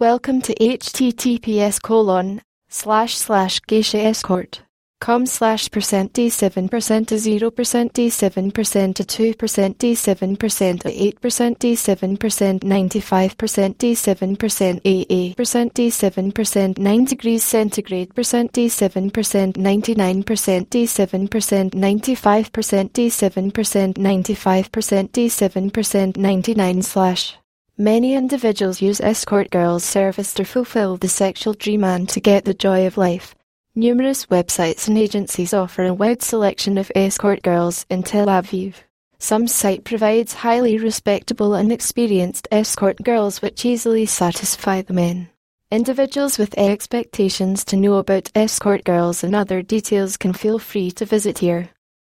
Welcome to https colon slash slash geisha escort com slash percent d seven percent to zero percent d seven percent to two percent d seven percent to eight percent d seven percent ninety five percent d seven percent AA percent d seven percent nine degrees centigrade percent d seven percent ninety nine percent d seven percent ninety five percent d seven percent ninety five percent d seven percent ninety nine slash Many individuals use escort girls service to fulfill the sexual dream and to get the joy of life. Numerous websites and agencies offer a wide selection of escort girls in Tel Aviv. Some site provides highly respectable and experienced escort girls which easily satisfy the men. Individuals with expectations to know about escort girls and other details can feel free to visit here.